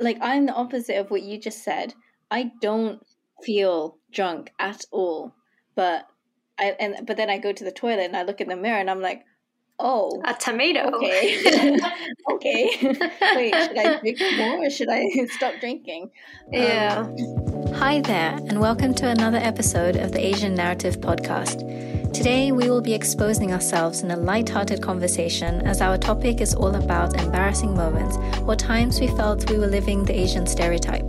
like I'm the opposite of what you just said. I don't feel drunk at all. But I and but then I go to the toilet and I look in the mirror and I'm like, oh, a tomato. Okay, okay. Wait, should I drink more or should I stop drinking? Yeah. Um, Hi there, and welcome to another episode of the Asian Narrative Podcast. Today, we will be exposing ourselves in a light-hearted conversation as our topic is all about embarrassing moments or times we felt we were living the Asian stereotype.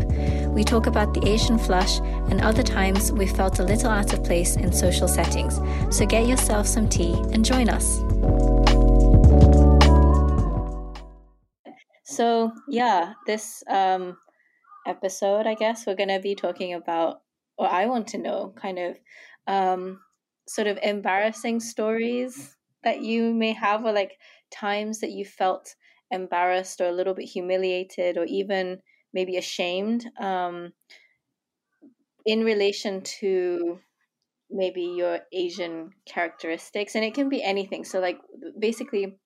We talk about the Asian flush and other times we felt a little out of place in social settings. So get yourself some tea and join us. So yeah, this um, episode, I guess we're gonna be talking about, or I want to know, kind of, um, sort of embarrassing stories that you may have, or like times that you felt embarrassed or a little bit humiliated, or even maybe ashamed, um, in relation to maybe your Asian characteristics, and it can be anything. So like basically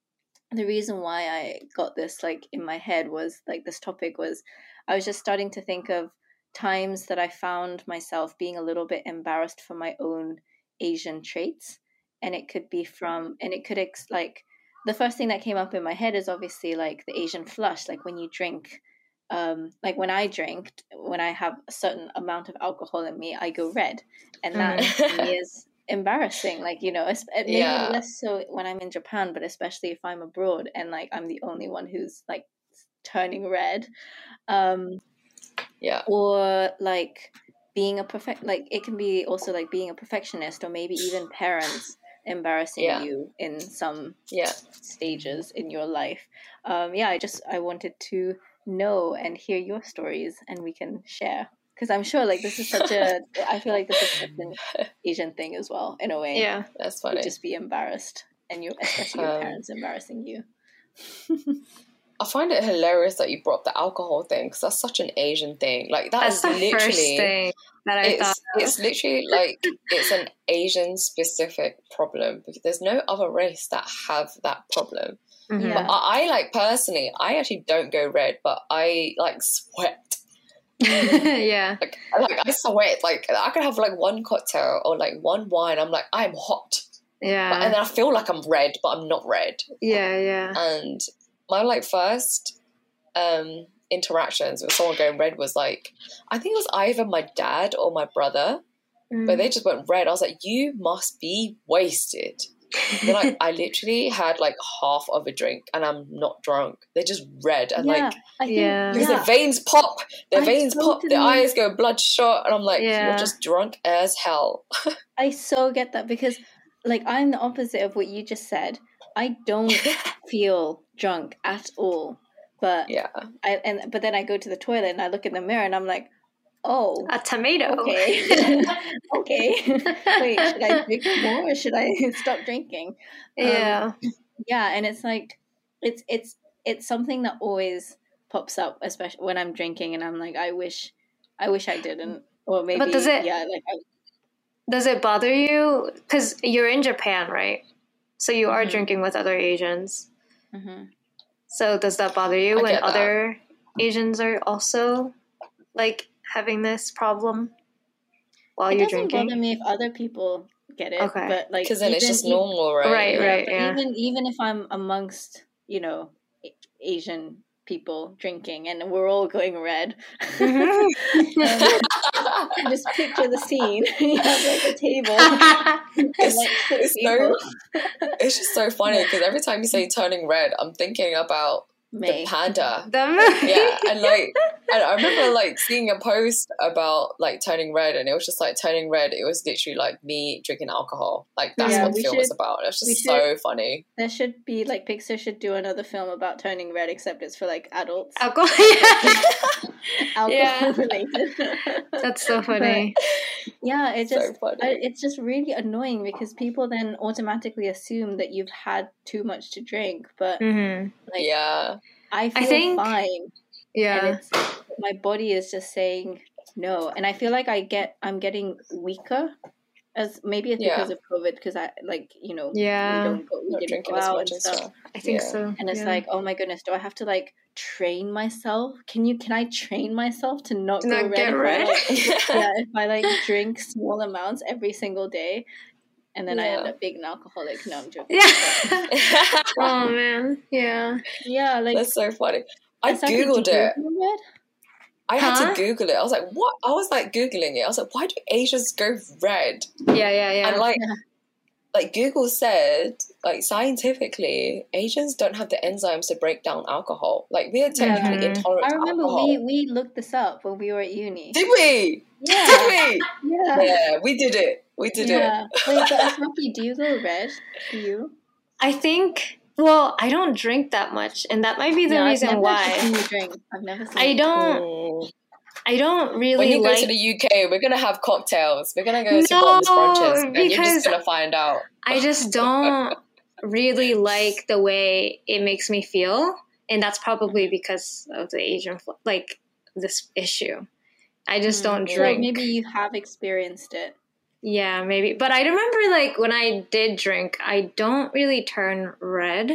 the reason why I got this like in my head was like this topic was I was just starting to think of times that I found myself being a little bit embarrassed for my own Asian traits and it could be from and it could ex- like the first thing that came up in my head is obviously like the Asian flush like when you drink um like when I drink when I have a certain amount of alcohol in me I go red and that mm. is embarrassing like you know maybe yeah. less so when i'm in japan but especially if i'm abroad and like i'm the only one who's like turning red um yeah or like being a perfect like it can be also like being a perfectionist or maybe even parents embarrassing yeah. you in some yeah stages in your life um yeah i just i wanted to know and hear your stories and we can share because I'm sure like this is such a I feel like this is such an Asian thing as well in a way. Yeah, that's funny. just be embarrassed, and you especially your um, parents embarrassing you. I find it hilarious that you brought up the alcohol thing because that's such an Asian thing. Like that that's is the literally first thing that I it's, thought. Of. It's literally like it's an Asian specific problem because there's no other race that have that problem. Mm-hmm. But I, I like personally, I actually don't go red, but I like sweat yeah. Like, like I sweat. Like I could have like one cocktail or like one wine. I'm like I'm hot. Yeah. But, and then I feel like I'm red, but I'm not red. Yeah, yeah. And my like first um interactions with someone going red was like I think it was either my dad or my brother, mm. but they just went red. I was like, you must be wasted then I, I literally had like half of a drink and I'm not drunk. They're just red and yeah, like yeah. because their veins pop, their I veins pop, their eyes go bloodshot, and I'm like, yeah. you're just drunk as hell. I so get that because like I'm the opposite of what you just said. I don't feel drunk at all. But yeah, I and but then I go to the toilet and I look in the mirror and I'm like, Oh, a tomato. Okay. okay. Wait, should I drink more or should I stop drinking? Yeah. Um, yeah, and it's like it's it's it's something that always pops up, especially when I'm drinking, and I'm like, I wish, I wish I didn't, or maybe. But does it? Yeah, like. I, does it bother you? Because you're in Japan, right? So you are mm-hmm. drinking with other Asians. Mm-hmm. So does that bother you I when other Asians are also like having this problem while it you're drinking? It doesn't bother me if other people get it. Okay. But like because then it's just normal, right? Right, yeah, right. Yeah. Even even if I'm amongst you know Asian people drinking and we're all going red. Mm-hmm. Um, just picture the scene. you have like a table. it's, like it's, so, it's just so funny because every time you say turning red, I'm thinking about May. the panda. The movie. Yeah, and like, and I remember like seeing a post about like turning red, and it was just like turning red. It was literally like me drinking alcohol. Like that's yeah, what the film should, was about. It was just so funny. There should be like Pixar should do another film about turning red, except it's for like adults. Alcohol. yeah. alcohol yeah. related. That's so funny. But, yeah, it just so I, it's just really annoying because people then automatically assume that you've had too much to drink, but mm-hmm. like, yeah I feel I think, fine. Yeah. my body is just saying no. And I feel like I get I'm getting weaker as maybe it's Yeah. because of COVID, because I like you know Yeah. we don't go, we Not didn't drinking go as out much and and stuff. stuff. I think Yeah. so. And it's yeah. like, oh my goodness, do I have to like train myself? Can you can I train myself to not To go not red? get if I, red? like- yeah, if I like drink small amounts every single day, and then I end up being an alcoholic. No, I'm joking. yeah. oh man. Yeah. Yeah, like That's so funny. I googled did you it. go red? I had Huh? to Google it. I was like, what? I was like Googling it. I was like, why do Asians go red? Yeah. Yeah. Yeah. And like, Yeah. Like Google said, like scientifically, Asians don't have the enzymes to break down alcohol. Like we are technically Mhm. intolerant I to remember alcohol. we we looked this up when we were at uni. Did we? Yeah, Did we? yeah, Yeah, we did it. We did it. Wait, but Asaki, do you go red? Do you? I think. Well, I don't drink that much, and that might be the Yeah, I've reason never why. seen you drink. I've never seen. I don't. I don't really When you go to the UK, we're gonna have cocktails. We're gonna go to No, bottomless brunches, and you're just gonna find out. I just don't really like the way it makes me feel, and that's probably because of the Asian like this issue. I just don't Mm, drink. maybe you have experienced it. Yeah, maybe. But I remember like when I did drink, I don't really turn red.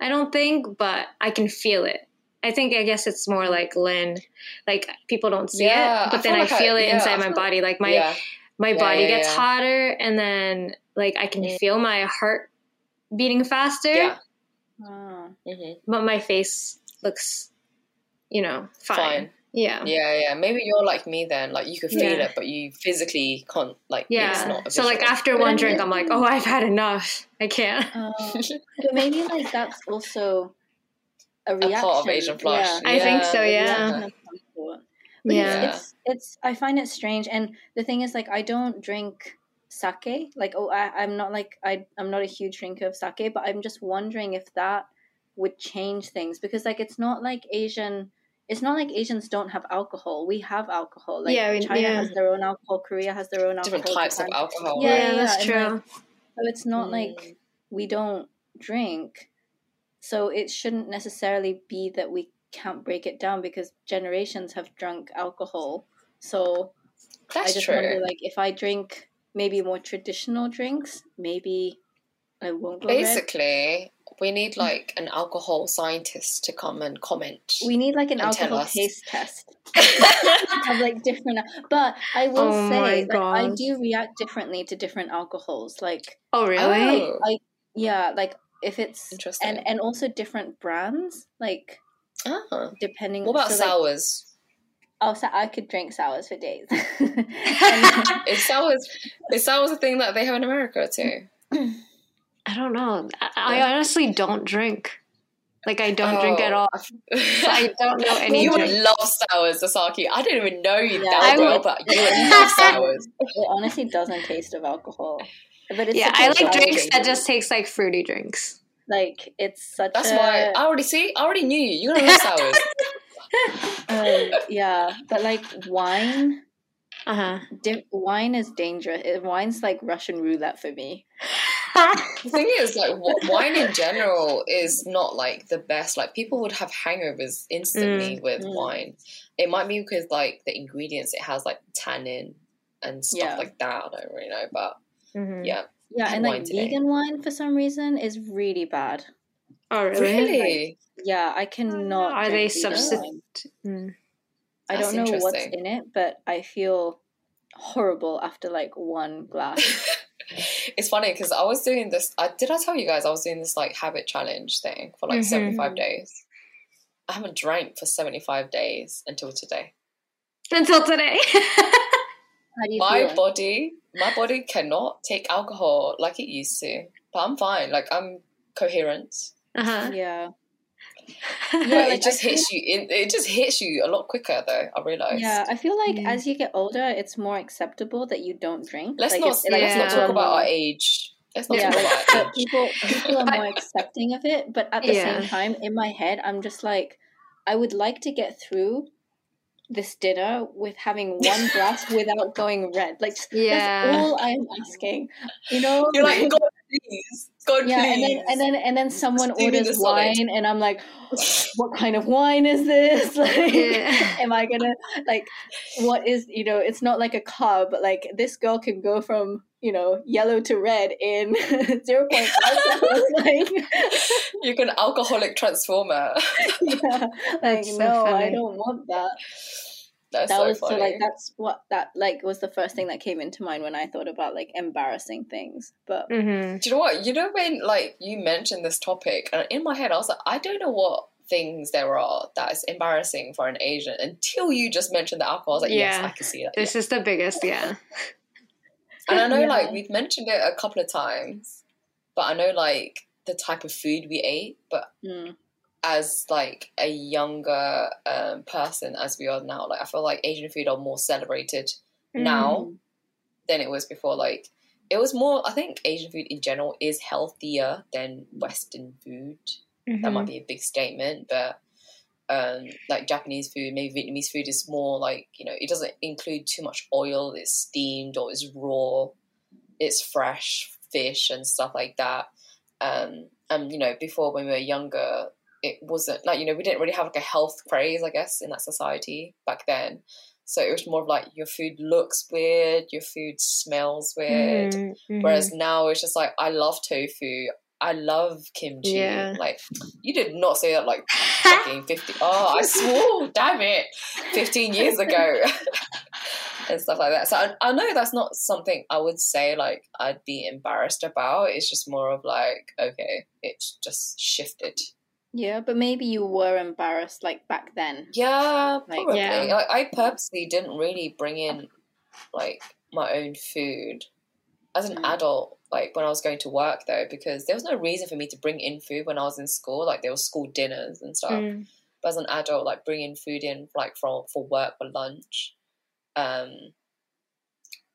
I don't think, but I can feel it. I think I guess it's more like Lynn. Like people don't see Yeah, it, but I then feel I like I- feel it yeah, inside I my body. Like my yeah, my body yeah, gets yeah. hotter and then like I can Mm. feel my heart beating faster, yeah. Oh. hmm but my face looks you know, fine. Fine. Yeah. Yeah, yeah. Maybe you're like me then. Like you can feel Yeah. it, but you physically can't. Like Yeah. it's not. so like after one drink, I'm like, oh, I've had enough. I can't. Oh. but maybe like that's also a reaction. part of Asian flush. Yeah. I think so, A yeah. reaction of some sort. But Yeah. it's, it's it's I find it strange, and the thing is, like, I don't drink sake. Like, oh, I, I'm not like I I'm not a huge drinker of sake, but I'm just wondering if that would change things because, like, it's not like Asian. It's not like Asians don't have alcohol. We have alcohol. Like Yeah, we- China yeah. has their own alcohol. Korea has their own alcohol. different types of alcohol. Yeah, Yeah, yeah, that's and, true. like, So it's not Mm. like we don't drink. So it shouldn't necessarily be that we can't break it down because generations have drunk alcohol. So That's I just true. wonder, like, if I drink maybe more traditional drinks, maybe I won't go red. Basically, we need like an alcohol scientist to come and comment. We need like an alcohol taste test of like different. But I will Oh say, my like, I do react differently to different alcohols. Like, Oh, really? Oh, yeah, like if it's interesting. and and also different brands like Ah. depending What about so, like, sours? oh so i could drink sours for days And- Is sours is sours a thing that they have in America too? I don't know. I, I honestly don't drink. Like I don't drink at Oh. all. So I don't know any you would love sours, Asaki. I didn't even know you Yeah, that well, but you would love sours. it honestly doesn't taste of alcohol but it's Yeah, I like drinks drink. that just taste like fruity drinks. like it's such That's a why I already see. I already knew you. You're gonna love sours. um, yeah but like wine Uh huh. di- wine is dangerous wine's like russian roulette for me the thing is, like, w- wine in general is not like the best. Like, people would have hangovers instantly with Mm. wine. It might be because like the ingredients it has, like tannin and stuff Yeah. like that. I don't really know, but Mhm. yeah. yeah and like today. vegan wine for some reason is really bad Oh really? Really? yeah i cannot Are they drink vegan substi- wine. Mm. I don't know what's in it, but I feel horrible after like one glass. it's funny because I was doing this. I, did I tell you guys I was doing this like habit challenge thing for like Mhm. 75 days? I haven't drank for 75 days until today. Until today. How do you My feel? body, my body cannot take alcohol like it used to. But I'm fine. Like I'm coherent. uh huh. Yeah, But Yeah, it just I hits you. It, it just hits you a lot quicker, though. I realized. yeah. I feel like Yeah. as you get older, it's more acceptable that you don't drink. Let's like, not. it's- like, let's not talk about our age. Let's not Yeah, talk like, about our but people people are more accepting of it. But at the Yeah. same time, in my head, I'm just like, I would like to get through this dinner with having one glass without going red. Like Yeah. that's all I'm asking. You know, You're like, God, please, God, yeah, please. and then and then and then someone Just orders wine, and I'm like, what kind of wine is this? Like, Yeah. am I gonna like, what is you know? It's not like a car, but Like this girl can go from you know, yellow to red in 0.5 seconds. like, you can alcoholic transformer. yeah, like so no, I don't want that. That's that so was funny. so like that's what that like was the first thing that came into mind when I thought about like embarrassing things. But hmm Do you know what? You know when like you mentioned this topic, and in my head I was like, I don't know what things there are that is embarrassing for an Asian until you just mentioned the alcohol. I was like, yes, Yeah. I can see that. This is the biggest, yeah. And I know Yeah. like we've mentioned it a couple of times, but I know like the type of food we ate, but mm, as like a younger um, person as we are now, like I feel like Asian food are more celebrated now than it was before. Like it was more I think Asian food in general is healthier than Western food. Mhm. That might be a big statement, but um, like Japanese food, maybe Vietnamese food is more like you know it doesn't include too much oil. It's steamed or it's raw. It's fresh fish and stuff like that. Um, and you know, before when we were younger, it wasn't like you know we didn't really have like a health craze, I guess, in that society back then. So it was more of like your food looks weird, your food smells weird. Mhm, mhm. Whereas now it's just like I love tofu. I love kimchi. Yeah. Like you did not say that like fucking fifty. Oh, I swore. Damn it, fifteen years ago, and stuff like that. So I, I know that's not something I would say like I'd be embarrassed about. It's just more of like okay, it's just shifted. yeah, but maybe you were embarrassed like back then. Yeah, Like, probably. yeah. Like, I purposely didn't really bring in like my own food as an Mm. adult. Like when I was going to work though, because there was no reason for me to bring in food when I was in school. Like there were school dinners and stuff. Mm. But as an adult, like bringing food in like for for work for lunch, um,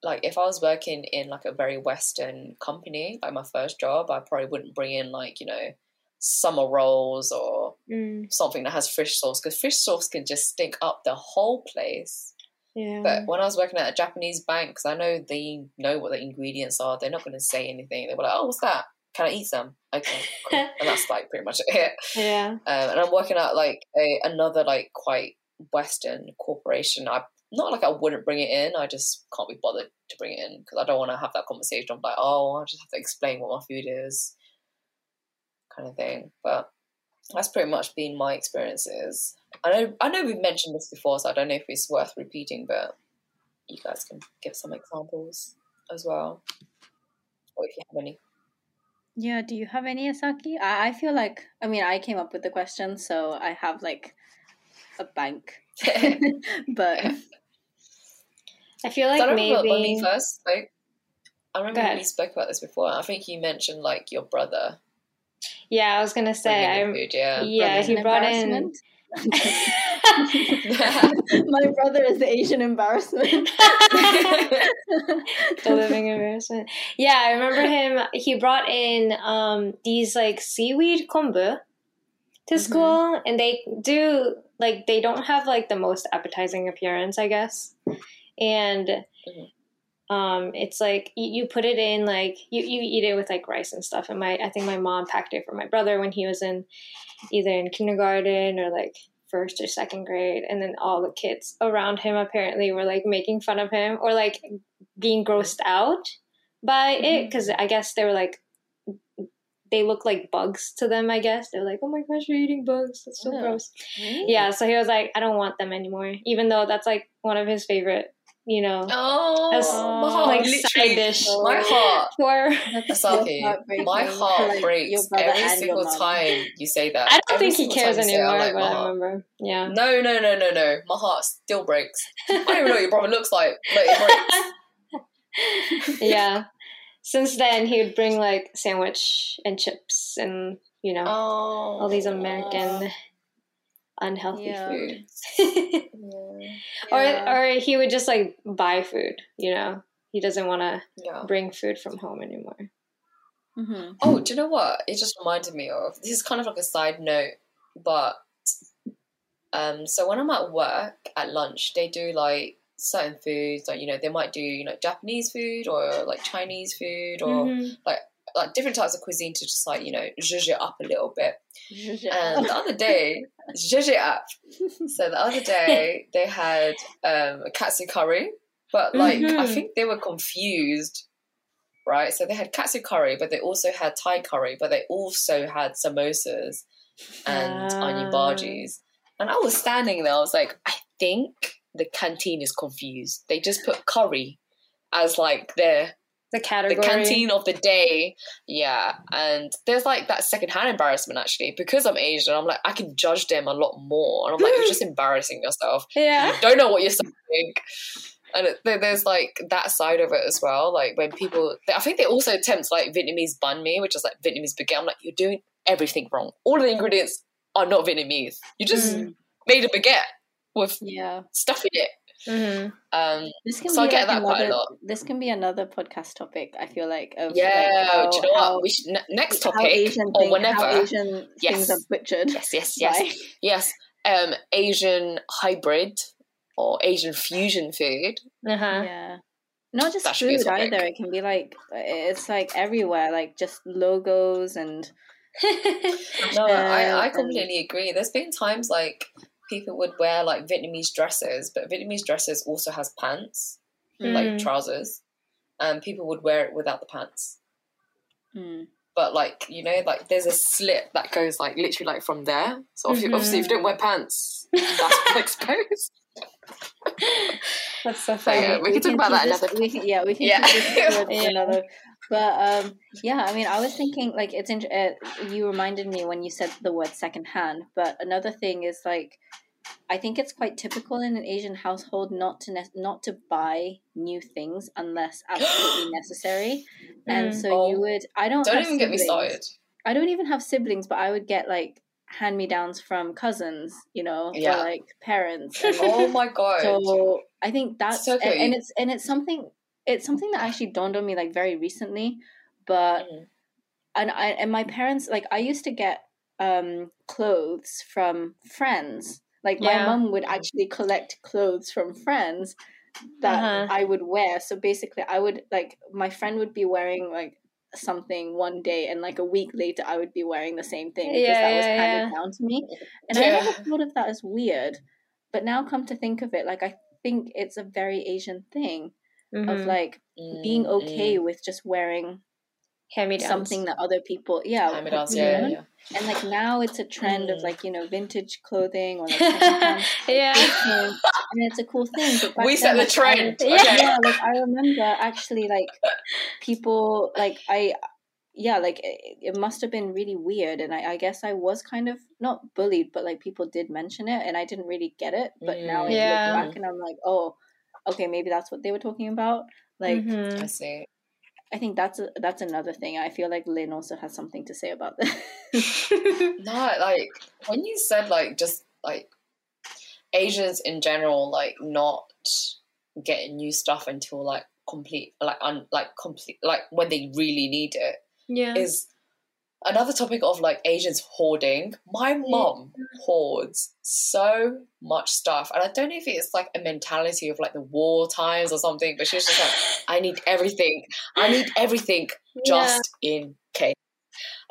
like if I was working in like a very Western company, like my first job, I probably wouldn't bring in like you know summer rolls or Mm. something that has fish sauce because fish sauce can just stink up the whole place. Yeah. But when I was working at a Japanese bank, because I know they know what the ingredients are, they're not going to say anything. They were like, "Oh, what's that? Can I eat some?" Okay, cool. and that's like pretty much it. yeah. Um, and I'm working at like a another like quite Western corporation. I not like I wouldn't bring it in. I just can't be bothered to bring it in because I don't want to have that conversation of like, oh, I just have to explain what my food is, kind of thing. But that's pretty much been my experiences. I know I know we've mentioned this before, so I don't know if it's worth repeating, but you guys can give some examples as well, or if you have any. Yeah, do you have any Asaki? I, I feel like I mean I came up with the question, so I have like a bank. but I feel So I like remember when we maybe. first spoke. I remember we spoke about this before. I think you mentioned like your brother Yeah, I was gonna say. I, food. Yeah, yeah, he brought in. My brother is the Asian embarrassment. the living embarrassment. Yeah, I remember him. He brought in um, these like seaweed kombu to Mhm. school, and they do like they don't have like the most appetizing appearance, I guess. And Mhm. Um, it's like you, you put it in like you, you eat it with like rice and stuff. And my I think my mom packed it for my brother when he was in either in kindergarten or like first or second grade. And then all the kids around him apparently were like making fun of him or like being grossed out by it because i guess they were like they look like bugs to them i guess. They're like oh my gosh you're eating bugs. That's so Yeah. gross. yeah so he was like i don't want them anymore even though that's like one of his favorite you know Oh, As, my heart, like side dish my heart, for That's my heart breaks every single time you say that. i don't Every think he cares it, anymore like, i remember yeah No, no, no, no, no. My heart still breaks. I don't even know what your brother looks like, but it breaks. yeah. Since then, he would bring like sandwich and chips and you know Oh, all these oh. American unhealthy Yeah. food. Yeah. Or or he would just like buy food. You know, he doesn't want to yeah. bring food from home anymore. Mhm. Oh, do you know what? It just reminded me of this is kind of like a side note, but um, so when I'm at work at lunch, they do like certain foods, like you know, they might do you know Japanese food or like Chinese food or Mhm. like different types of cuisine to just like you know zhuzh it up a little bit. And the other day, zhuzh it up. So the other day they had um, a katsu curry, but like I Mhm. think they were confused right? So they had katsu curry, but they also had Thai curry, but they also had samosas and onion Ah. bhajis. And I was standing there, I was like, I think the canteen is confused. They just put curry as like their The category. the canteen of the day. Yeah. And there's like that secondhand embarrassment actually. Because I'm Asian, I'm like, I can judge them a lot more. And I'm like, you're just embarrassing yourself. Yeah. You don't know what you're saying. And it, there's like that side of it as well. Like when people, I think they also attempt like Vietnamese banh mi, which is like Vietnamese baguette. I'm like, you're doing everything wrong. All of the ingredients are not Vietnamese. You just Mm. made a baguette with Yeah. stuff in it. Hmm Um, This can So I be get like that quite a another, lot. This can be another podcast topic. I feel like of yeah. like how, do you know how, what? We should ne- next topic Asian or thing- whenever. how Asian Yes. things are butchered. Yes, yes, yes, by- yes. Um, Asian hybrid or Asian fusion food. Uh-huh. Yeah. Not just That should be a food either. It can be like it's like everywhere, like just logos and No, I, I and- completely agree. There's been times like people would wear like Vietnamese dresses, but Vietnamese dresses also has pants, like Mm. trousers, and people would wear it without the pants. Mm. But like you know, like there's a slit that goes like literally like from there. So if you, obviously, if you don't wear pants, that's exposed. That's so So, funny. yeah, we can talk about that another. we can, yeah, we can Yeah. Yeah. another. But um, yeah, I mean, I was thinking like it's. int- Uh, you reminded me when you said the word secondhand. But another thing is like, I think it's quite typical in an Asian household not to ne- not to buy new things unless absolutely necessary. And Mm. so Oh, you would. I don't. Don't even get me started. I don't even have siblings, but I would get like hand me downs from cousins, you know, Yeah. or like parents. Oh my god! so I think that's So and, and it's and it's something it's something that actually dawned on me like very recently, but Mhm. and I and my parents like I used to get um clothes from friends. Like my Yeah. mum would actually collect clothes from friends that Uh-huh. I would wear. So basically I would like my friend would be wearing like something one day and like a week later I would be wearing the same thing because Yeah, that was yeah, handed yeah. down to me. And. I never thought of that as weird. But now come to think of it, like I think it's a very Asian thing of Mhm. like being Mm, okay mm. with just wearing Hand-me-downs. something that other people yeah Hand-me-downs, yeah, yeah, yeah. and like now it's a trend of Mm. like you know vintage clothing or like yeah. clothing, and it's a cool thing but We set then, the like, trend. I, Yeah. yeah like I remember actually like people like I yeah like it, it must have been really weird and I, I guess I was kind of not bullied but like people did mention it and I didn't really get it but now I Yeah. look back and I'm like oh okay maybe that's what they were talking about like Mhm. I see. I think that's a, that's another thing I feel like Lynn also has something to say about this No, like when you said like just like Asians in general, like not getting new stuff until like complete, like un, like complete, like when they really need it yeah. is another topic of like Asians hoarding. My mom hoards so much stuff, and I don't know if it's like a mentality of like the war times or something, but she's just like, I need everything. I need everything just in case.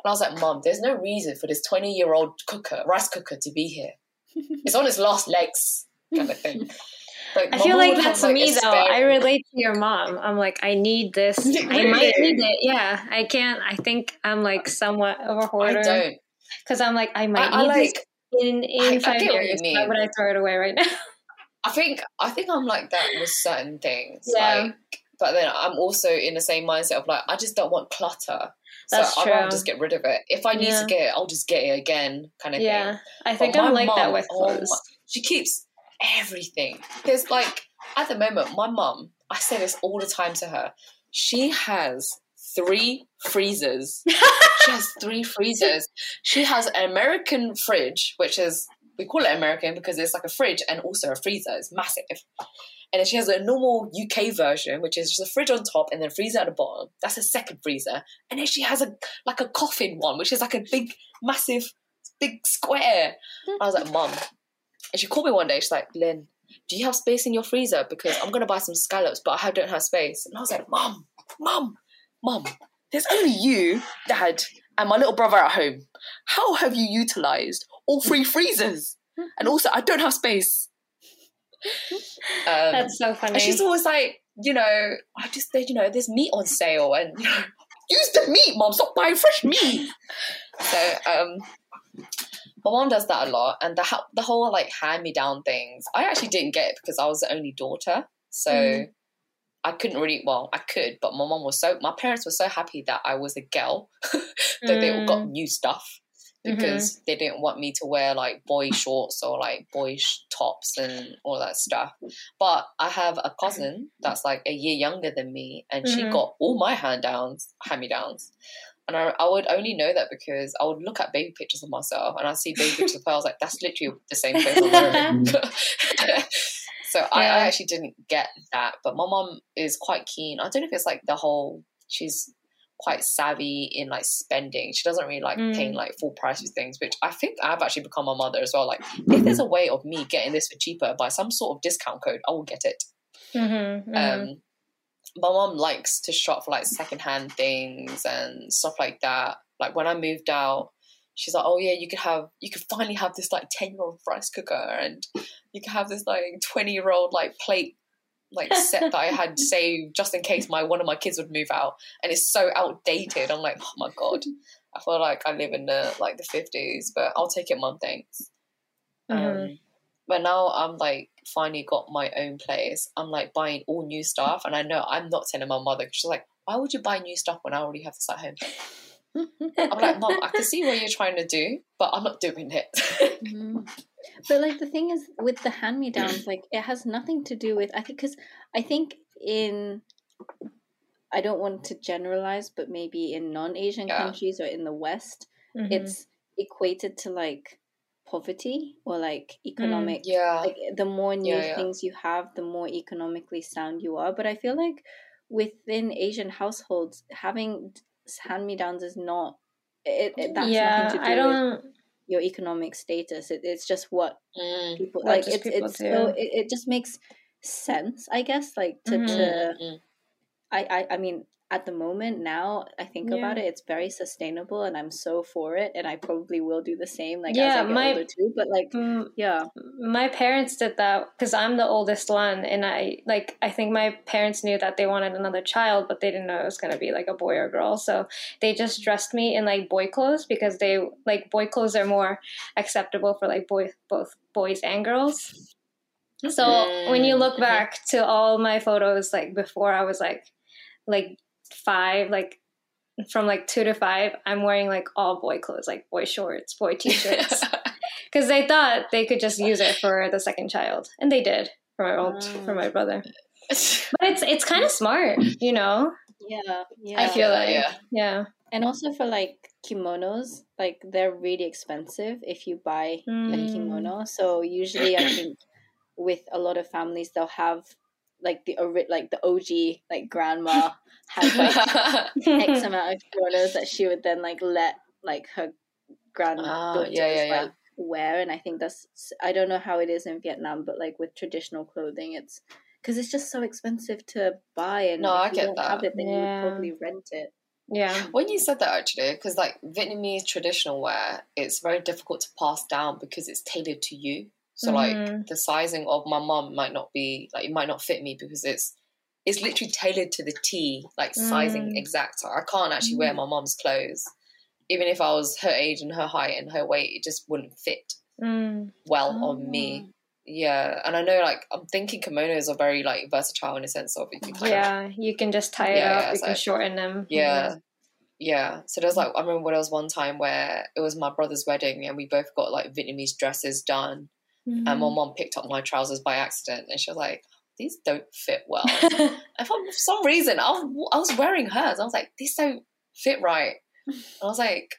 And I was like, Mom, there's no reason for this 20 year old cooker, rice cooker, to be here. It's on its last legs, kind of thing. Like, I feel like that's like, me though. spare- I relate to your mom. I'm like, I need this. I might need it. Yeah, I can't. I think I'm like somewhat of a hoarder I don't. because I'm like, I might I, I need like. this in in I- I five get what you years. Why would I throw it away right now? I think I think I'm like that with certain things. Yeah. Like, but then I'm also in the same mindset of like I just don't want clutter. That's So I'd rather just get rid of it. If I need Yeah. to get it, I'll just get it again, kind of yeah, thing. I think But I'm like that mum, with oh clothes. She keeps everything. There's like at the moment, my mum. I say this all the time to her. She has three freezers. she has three freezers. She has an American fridge, which is we call it American because it's like a fridge and also a freezer. It's massive. And then she has a normal UK version, which is just a fridge on top and then a freezer at the bottom. That's a second freezer. And then she has a like a coffin one, which is like a big, massive, big square. I was like, Mum. And she called me one day. She's like, Lynn, do you have space in your freezer? Because I'm gonna buy some scallops, but I don't have space. And I was like, Mum, Mum, Mum, there's only you, Dad, and my little brother at home. How have you utilized all three freezers? And also, I don't have space. Um, That's so funny. and she's always like, you know, I just said, you know, there's meat on sale and you know, use the meat, mom. Stop buying fresh meat. so um, my mom does that a lot, and the the whole like hand me down things. I actually didn't get it because I was the only daughter, so. Mm. I couldn't really, well, I could, but my mom was so, my parents were so happy that I was a girl that mm. they all got new stuff because mm-hmm. they didn't want me to wear like boy shorts or like boy tops and all that stuff. But I have a cousin that's like a year younger than me, and mm-hmm. she got all my hand downs, hand me downs. And I, I would only know that because I would look at baby pictures of myself and I see baby pictures of her. I was like, that's literally the same face I'm wearing. so yeah. I, I actually didn't get that. But my mom is quite keen. I don't know if it's like the whole, she's quite savvy in like spending. She doesn't really like mm. paying like full price for things, which I think I've actually become a mother as well. Like, if there's a way of me getting this for cheaper by some sort of discount code, I will get it. Mm-hmm, mm-hmm. Um, my mom likes to shop for like secondhand things and stuff like that. Like when I moved out, she's like, "Oh yeah, you could have, you could finally have this like ten year old rice cooker, and you can have this like twenty year old like plate like set that I had saved just in case my one of my kids would move out, and it's so outdated. I'm like, oh my god, I feel like I live in the like the fifties, but I'll take it, mom. Thanks. Mm-hmm. Um, but now I'm like finally got my own place. I'm like buying all new stuff, and I know I'm not telling my mother because she's like, "Why would you buy new stuff when I already have this at home?" I'm like, "Mom, I can see what you're trying to do, but I'm not doing it." mm-hmm. But like the thing is with the hand me downs, like it has nothing to do with I think because I think in I don't want to generalize, but maybe in non Asian yeah. countries or in the West, mm-hmm. it's equated to like poverty or like economic mm, yeah like the more new yeah, yeah. things you have the more economically sound you are but i feel like within asian households having hand me downs is not it, it that's yeah, nothing to do I don't with your economic status. It, it's just what mm, people like. It's it's so it, it just makes sense, I guess. Like to mm-hmm. to, mm-hmm. I, I I mean, at the moment now I think yeah. about it, it's very sustainable, and I'm so for it. And I probably will do the same, like yeah, as I get my, older too. But like, mm, yeah, my parents did that because I'm the oldest one, and I like I think my parents knew that they wanted another child, but they didn't know it was gonna be like a boy or girl. So they just dressed me in like boy clothes because they like boy clothes are more acceptable for like boy both boys and girls. So mm. when you look mm-hmm. back to all my photos, like before I was like like five, like from like two to five, I'm wearing like all boy clothes, like boy shorts, boy t-shirts, because they thought they could just use it for the second child, and they did for my old for my brother. But it's it's kind of smart, you know. Yeah, yeah. I feel like yeah. yeah. And also for like kimonos, like they're really expensive if you buy mm. a kimono. So usually, I think with a lot of families, they'll have like the like the OG like grandma had like X amount of kimonos that she would then like let like her grandma uh, yeah, yeah, yeah. like wear, and I think that's I don't know how it is in Vietnam, but like with traditional clothing, it's because it's just so expensive to buy, and no, I get that. Have it, then yeah. you would probably rent it. Yeah. When you said that actually, because like Vietnamese traditional wear, it's very difficult to pass down because it's tailored to you. So mm-hmm. like the sizing of my mom might not be like it might not fit me because it's it's literally tailored to the T, like sizing mm. exact. I can't actually mm. wear my mom's clothes. Even if I was her age and her height and her weight, it just wouldn't fit mm. well oh. on me. Yeah, and I know like I'm thinking kimonos are very like versatile in a sense of you can yeah, you can just tie it yeah, up, yeah, you can shorten them. Yeah. Yeah. So there's like I remember there was one time where it was my brother's wedding and we both got like Vietnamese dresses done Mm-hmm. And my mm-hmm. mom picked up my trousers by accident and she was like, these don't fit well. and for some reason, I was, I was wearing hers. I was like, these don't fit right. And I was like,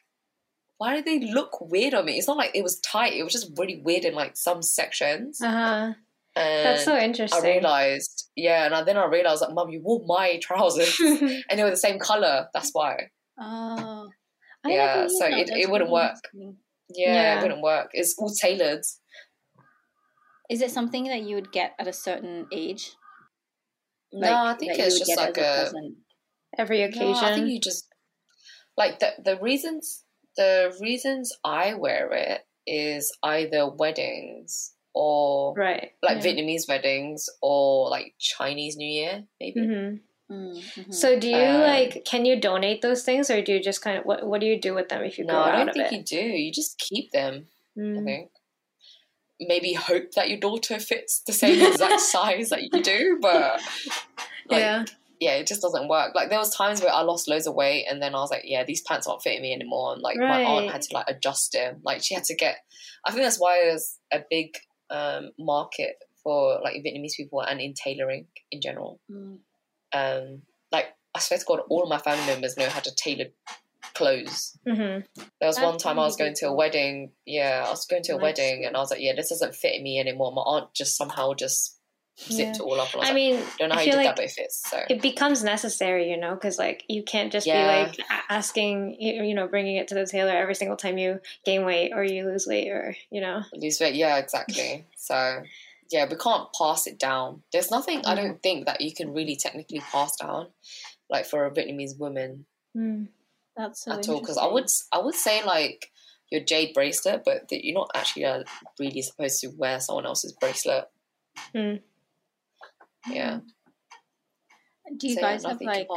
why do they look weird on me? It's not like it was tight. It was just really weird in like some sections. Uh-huh. That's so interesting. I realized, yeah, and then I realized, like, Mum, you wore my trousers, and they were the same color. That's why. Oh, I yeah. So it, it wouldn't work. Yeah, yeah, it wouldn't work. It's all tailored. Is it something that you would get at a certain age? Like, no, I think it's just like a, a every occasion. No, I think you just like the the reasons the reasons I wear it is either weddings or Right. like yeah. Vietnamese weddings or like Chinese New Year, maybe. Mhm. Mm-hmm. So do you Um, like? Can you donate those things, or do you just kind of what? What do you do with them if you No, grow I don't think it? you do. You just keep them. I Mm. think. Maybe hope that your daughter fits the same exact size that you do, but like, yeah. yeah, it just doesn't work. Like there was times where I lost loads of weight, and then I was like, yeah, these pants aren't fitting me anymore, and like my aunt had to like adjust them. Like she had to get. I think that's why there's a big um, market for like Vietnamese people and in tailoring in general. Mm. Um, like I swear to God, all of my family members know how to tailor clothes. hmm There was That's one time I was going to a wedding. Yeah, I was going to a Nice. wedding, and I was like, yeah, this doesn't fit me anymore. My aunt just somehow just zipped Yeah. it all up. I I like, mean, don't know how you did like that, but it fits. So it becomes necessary, you know, because like you can't just Yeah. be like asking, you know, bringing it to the tailor every single time you gain weight or you lose weight or you know. lose weight. Yeah, exactly. So yeah, we can't pass it down. There's nothing I don't think that you can really technically pass down, like for a Vietnamese woman Mm. That's so at all. Because I would. I would say like your jade bracelet, but that you're not actually uh, really supposed to wear someone else's bracelet. Hmm. Yeah. Do you So, yeah, guys have like?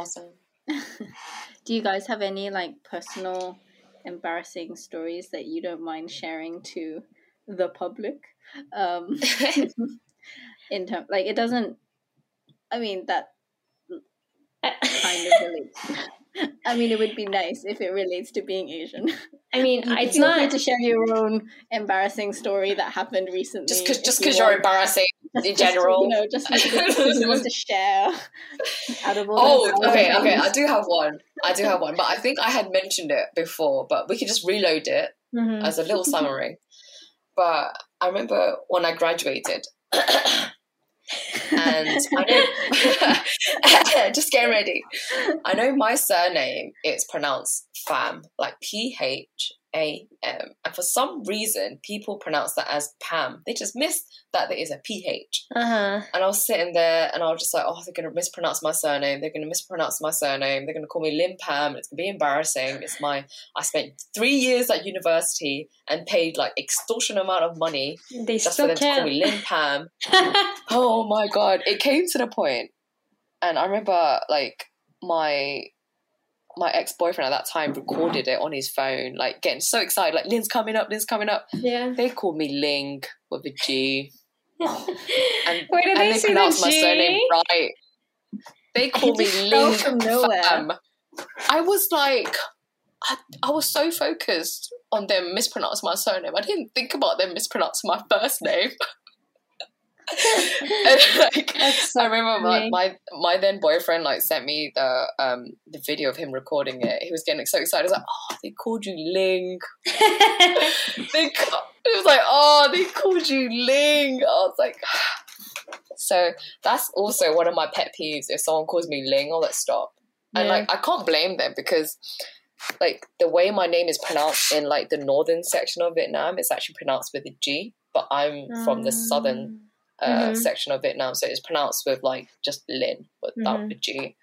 do you guys have any like personal embarrassing stories that you don't mind sharing to the public? Um, in term, like it doesn't. I mean that kind of relates. I mean, it would be nice if it relates to being Asian. I mean, You it's feel not. to share your own embarrassing story that happened recently. Just because just you because you're embarrassing Just- in just general. you know, just because you want to share. Out of all the Oh, thousand okay, okay. I do have one. I do have one, but I think I had mentioned it before. But we could just reload it Mhm. as a little summary. But I remember when I graduated, and I know, just getting ready. I know my surname. It's pronounced Pham, like P H A M, and for some reason, people pronounce that as Pam. They just miss that there is a P H. Uh-huh. And I was sitting there and I was just like, oh, they're going to mispronounce my surname. They're going to mispronounce my surname. They're going to call me Lim Pam. It's going to be embarrassing. It's my, I spent three years at university and paid like extortionate amount of money They just for still them to call me Lim Pam. Oh my God. It came to the. And I remember like my, my ex-boyfriend at that time recorded it on his phone, like getting so excited, like Lynn's coming up, Lynn's coming up. yeah. They called me Ling with a G. And Where did they they pronounce the my surname right. They call me Ling from nowhere. I was like, I, I was so focused on them mispronouncing my surname. I didn't think about them mispronouncing my first name. like, so I remember my, my my then boyfriend like sent me the um the video of him recording it. He was getting so excited. He was like, "Oh, they called you Ling." they ca- it was like, oh, they called you Ling. I was like, so that's also one of my pet peeves. If someone calls me Ling, I'll let stop. And like, I can't blame them because, like, the way my name is pronounced in like the northern section of Vietnam, it's actually pronounced with a G. But I'm from the southern uh, Mhm. section of Vietnam, so it's pronounced with like just Lin without Mhm. the G.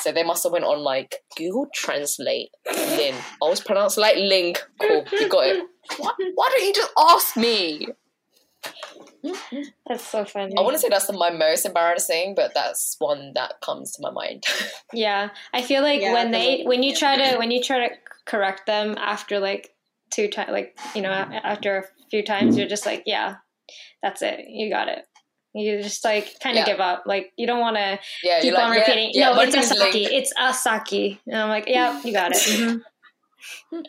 So they must have went on like Google Translate Lin. I was pronounced like Ling. Cool, you got it. Why, why don't you just ask me? That's so funny. I want to say that's my most embarrassing, but that's one that comes to my mind. Yeah, I feel like Yeah, when they when you yeah. try to when you try to correct them after like two times, like you know, after a few times, you're just like, yeah, that's it, you got it. You just like kind of Yeah. give up. Like you don't want to yeah, keep on like, repeating. Yeah, no, my it's name's Asaki. Ling. It's Asaki. And I'm like, yeah, you got it. Mhm. I'm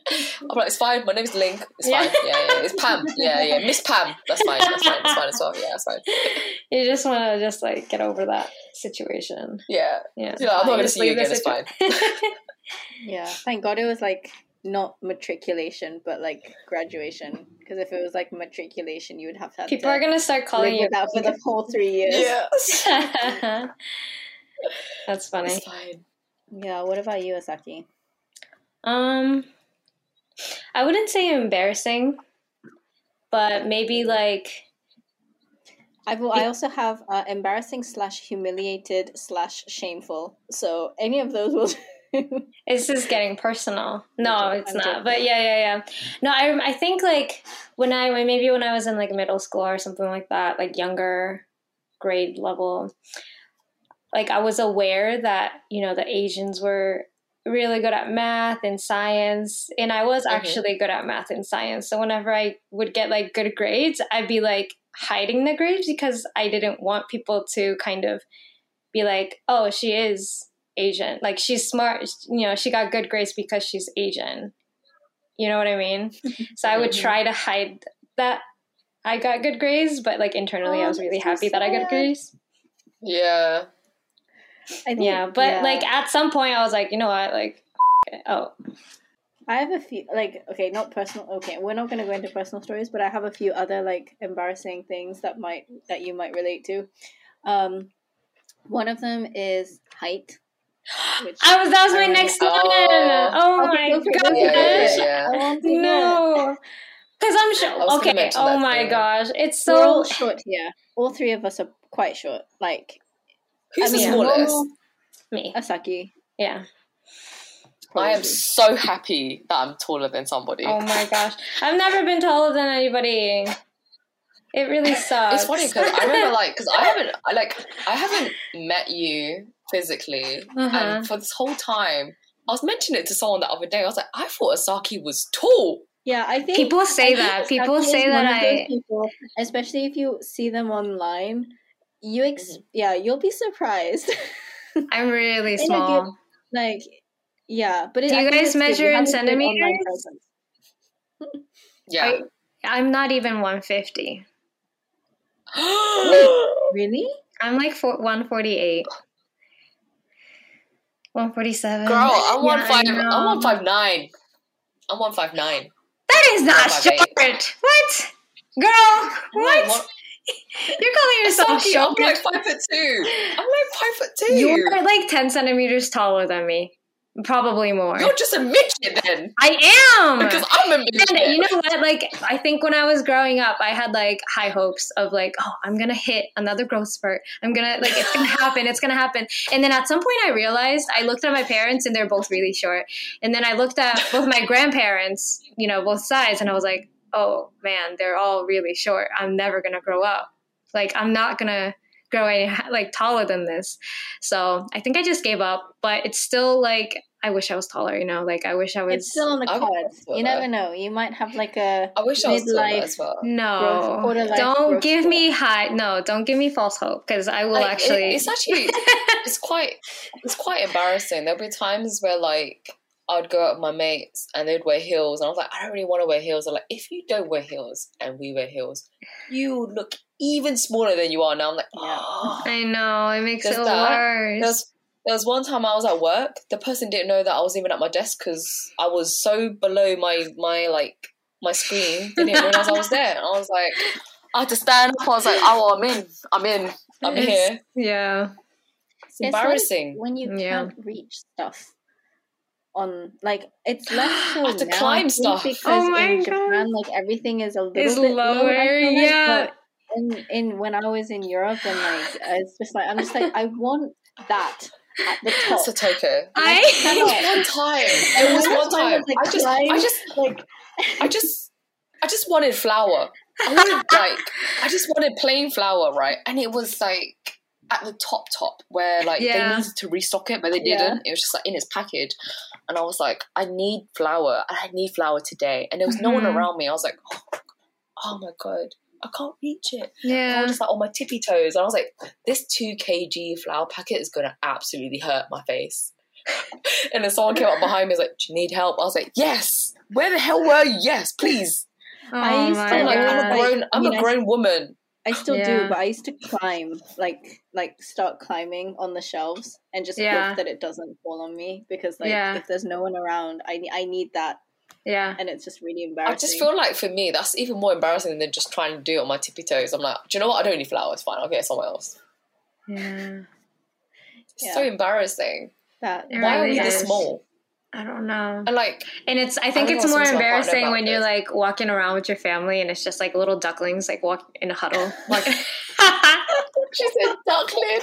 like, it's fine. My name's Ling. It's Yeah. fine. Yeah, yeah. It's Pam. Yeah, yeah. Miss Pam. That's fine. That's fine. That's fine as well. Yeah, that's fine. You just want to just like get over that situation. Yeah. Yeah, Yeah, I'm not You going to see you leave the again. It's fine. Yeah, thank God it was like not matriculation, but like graduation. Because if it was like matriculation, you would have had People to are gonna start calling you. with that for the whole three years. Yeah. That's funny. It's fine. Yeah, What about you, Asaki? Um, I wouldn't say embarrassing, but maybe like I will. I also have uh, embarrassing slash humiliated slash shameful. So any of those will This is getting personal. No, it's not. But yeah, yeah, yeah. No, I, I think like when I maybe when I was in like middle school or something like that, like younger grade level, like I was aware that you know the Asians were really good at math and science, and I was Mhm. actually good at math and science. So whenever I would get like good grades, I'd be like hiding the grades because I didn't want people to kind of be like, oh, she is Asian. Like she's smart, you know, she got good grades because she's Asian. You know what I mean? So I would try to hide that I got good grades, but like internally I Oh, was really that's so happy that I got sad. grades. Yeah. I think, Yeah, but yeah. like at some point I was like, you know what? Like oh, I have a few, like, okay, not personal. Okay, we're not going to go into personal stories, but I have a few other like embarrassing things that might that you might relate to. Um, one of them is height. Which I was that was my next Oh. one. Oh Okay, my go gosh. Yeah, yeah, yeah. I want to hear it. No. Because I'm I sure. Okay. Oh my too. gosh. It's We're all so. short here. All three of us are quite short. Like Who's I the smallest? normal Me. Asaki. Yeah. I am so happy that I'm taller than somebody. Oh my gosh. I've never been taller than anybody. It really sucks. It's funny because I remember like because I haven't like I haven't met you physically, Uh-huh. and for this whole time I was mentioning it to someone the other day. I was like, I thought Asaki was tall. Yeah, I think People say I think that. People Asaki say that one of those I- people, especially if you see them online, you ex- Mhm. yeah, you'll be surprised. I'm really In a small. like, yeah, but it, Do you I guys measure You in have a good online centimeters? Yeah. I- I'm not even 150. Really? I'm like four, 148. 147. Girl, I'm Yeah, one I five. I'm know. one five nine. I'm one five nine. That is not 158. short. What? Girl, what? You're calling yourself Asaki, I'm like five foot two. I'm like five foot 2 You're like 10 centimeters taller than me. Probably more. You're just a midget then, I am! because I'm a midget. And you know what? Like, I think when I was growing up, I had like high hopes of like, oh, I'm gonna hit another growth spurt. I'm gonna like, it's gonna happen. It's gonna happen. And then at some point, I realized I looked at my parents, and they're both really short. And then I looked at both my grandparents, you know, both sides, and I was like, oh man, they're all really short. I'm never gonna grow up. Like, I'm not gonna grow any like taller than this. So I think I just gave up. But it's still like, I wish I was taller. You know, like I wish I was. It's still on the I cards. prefer You never know. You might have like a I wish I was taller midlife as well. No, growth- don't give spurt. me high. No, don't give me false hope because I will Like, it- actually. it's actually it's quite it's quite embarrassing. There'll be times where like I'd go out with my mates and they'd wear heels, and I was like, I don't really want to wear heels. They're like, if you don't wear heels and we wear heels, you look even smaller than you are now. I'm like, Yeah. oh. I know it makes There's it that. worse. There's there was one time I was at work. The person didn't know that I was even at my desk because I was so below my my like my screen. They didn't realize I was there. And I was like, I had to stand up. I was like, oh, I'm in. I'm in. I'm It's- here. yeah, It's It's like embarrassing. when you Yeah. can't reach stuff on like it's less so I have to now cly stuff. Oh because Oh my in God. Japan like everything is a little it's bit lower, lower. Yeah, but in in when I was in Europe and like it's just like I'm just like I want that at the top. Satoko. I. There was one time. There was one I time. was, like, I just, I just, like I just, I just wanted flour. I wanted like, I just wanted plain flour, right? And it was like at the top, top where like Yeah. they needed to restock it, but they didn't. It was just like in its package, and I was like, I need flour. I need flour today, and there was no one Mhm. around me. I was like, oh, oh my god. I can't reach it. Yeah. I Yeah. was just like on my tippy toes. And I was like, this 2 kg flour packet is going to absolutely hurt my face. and then someone came up behind me and was like, do you need help? I was like, yes. Where the hell were you? Yes, please. Oh I used my to, I'm like, I'm a grown, I I'm mean, a I- grown woman. I still Yeah. do, but I used to climb like like start climbing on the shelves and just Yeah. hope that it doesn't fall on me because like Yeah. if there's no one around, I ne- I need that Yeah. and it's just really embarrassing. I just feel like for me, that's even more embarrassing than just trying to do it on my tippy toes. I'm like, do you know what? I don't need flowers. Oh, fine. I'll get it somewhere else. Yeah. It's Yeah. so embarrassing. that. It Why are really we this small? I don't know. And like, And it's I think don't it's more sometimes I find embarrassing about when you're like walking around with your family and it's just like little ducklings like walk in a huddle. Like and she said duckling.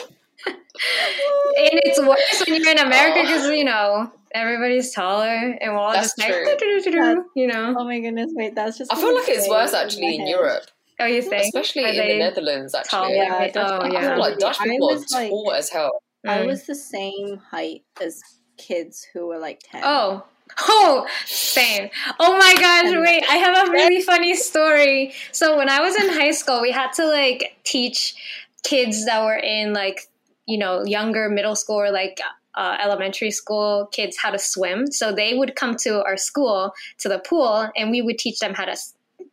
And it's worse when you're in America oh. because you know everybody's taller, and we're all That's just like, true. You know. Oh my goodness! Wait, that's just. I feel like it's worse actually in. Europe, Oh, you think? especially Are in the Netherlands. Actually, Yeah, I Dutch oh, I yeah. feel like Dutch I people are was, like- tall as hell. I Mm. was the same height as kids who were like ten. Oh, oh, same. Oh my gosh, wait, I have a really funny story. So when I was in high school, we had to like teach kids that were in like, you know, younger middle school or like uh, elementary school kids how to swim. So they would come to our school to the pool and we would teach them how to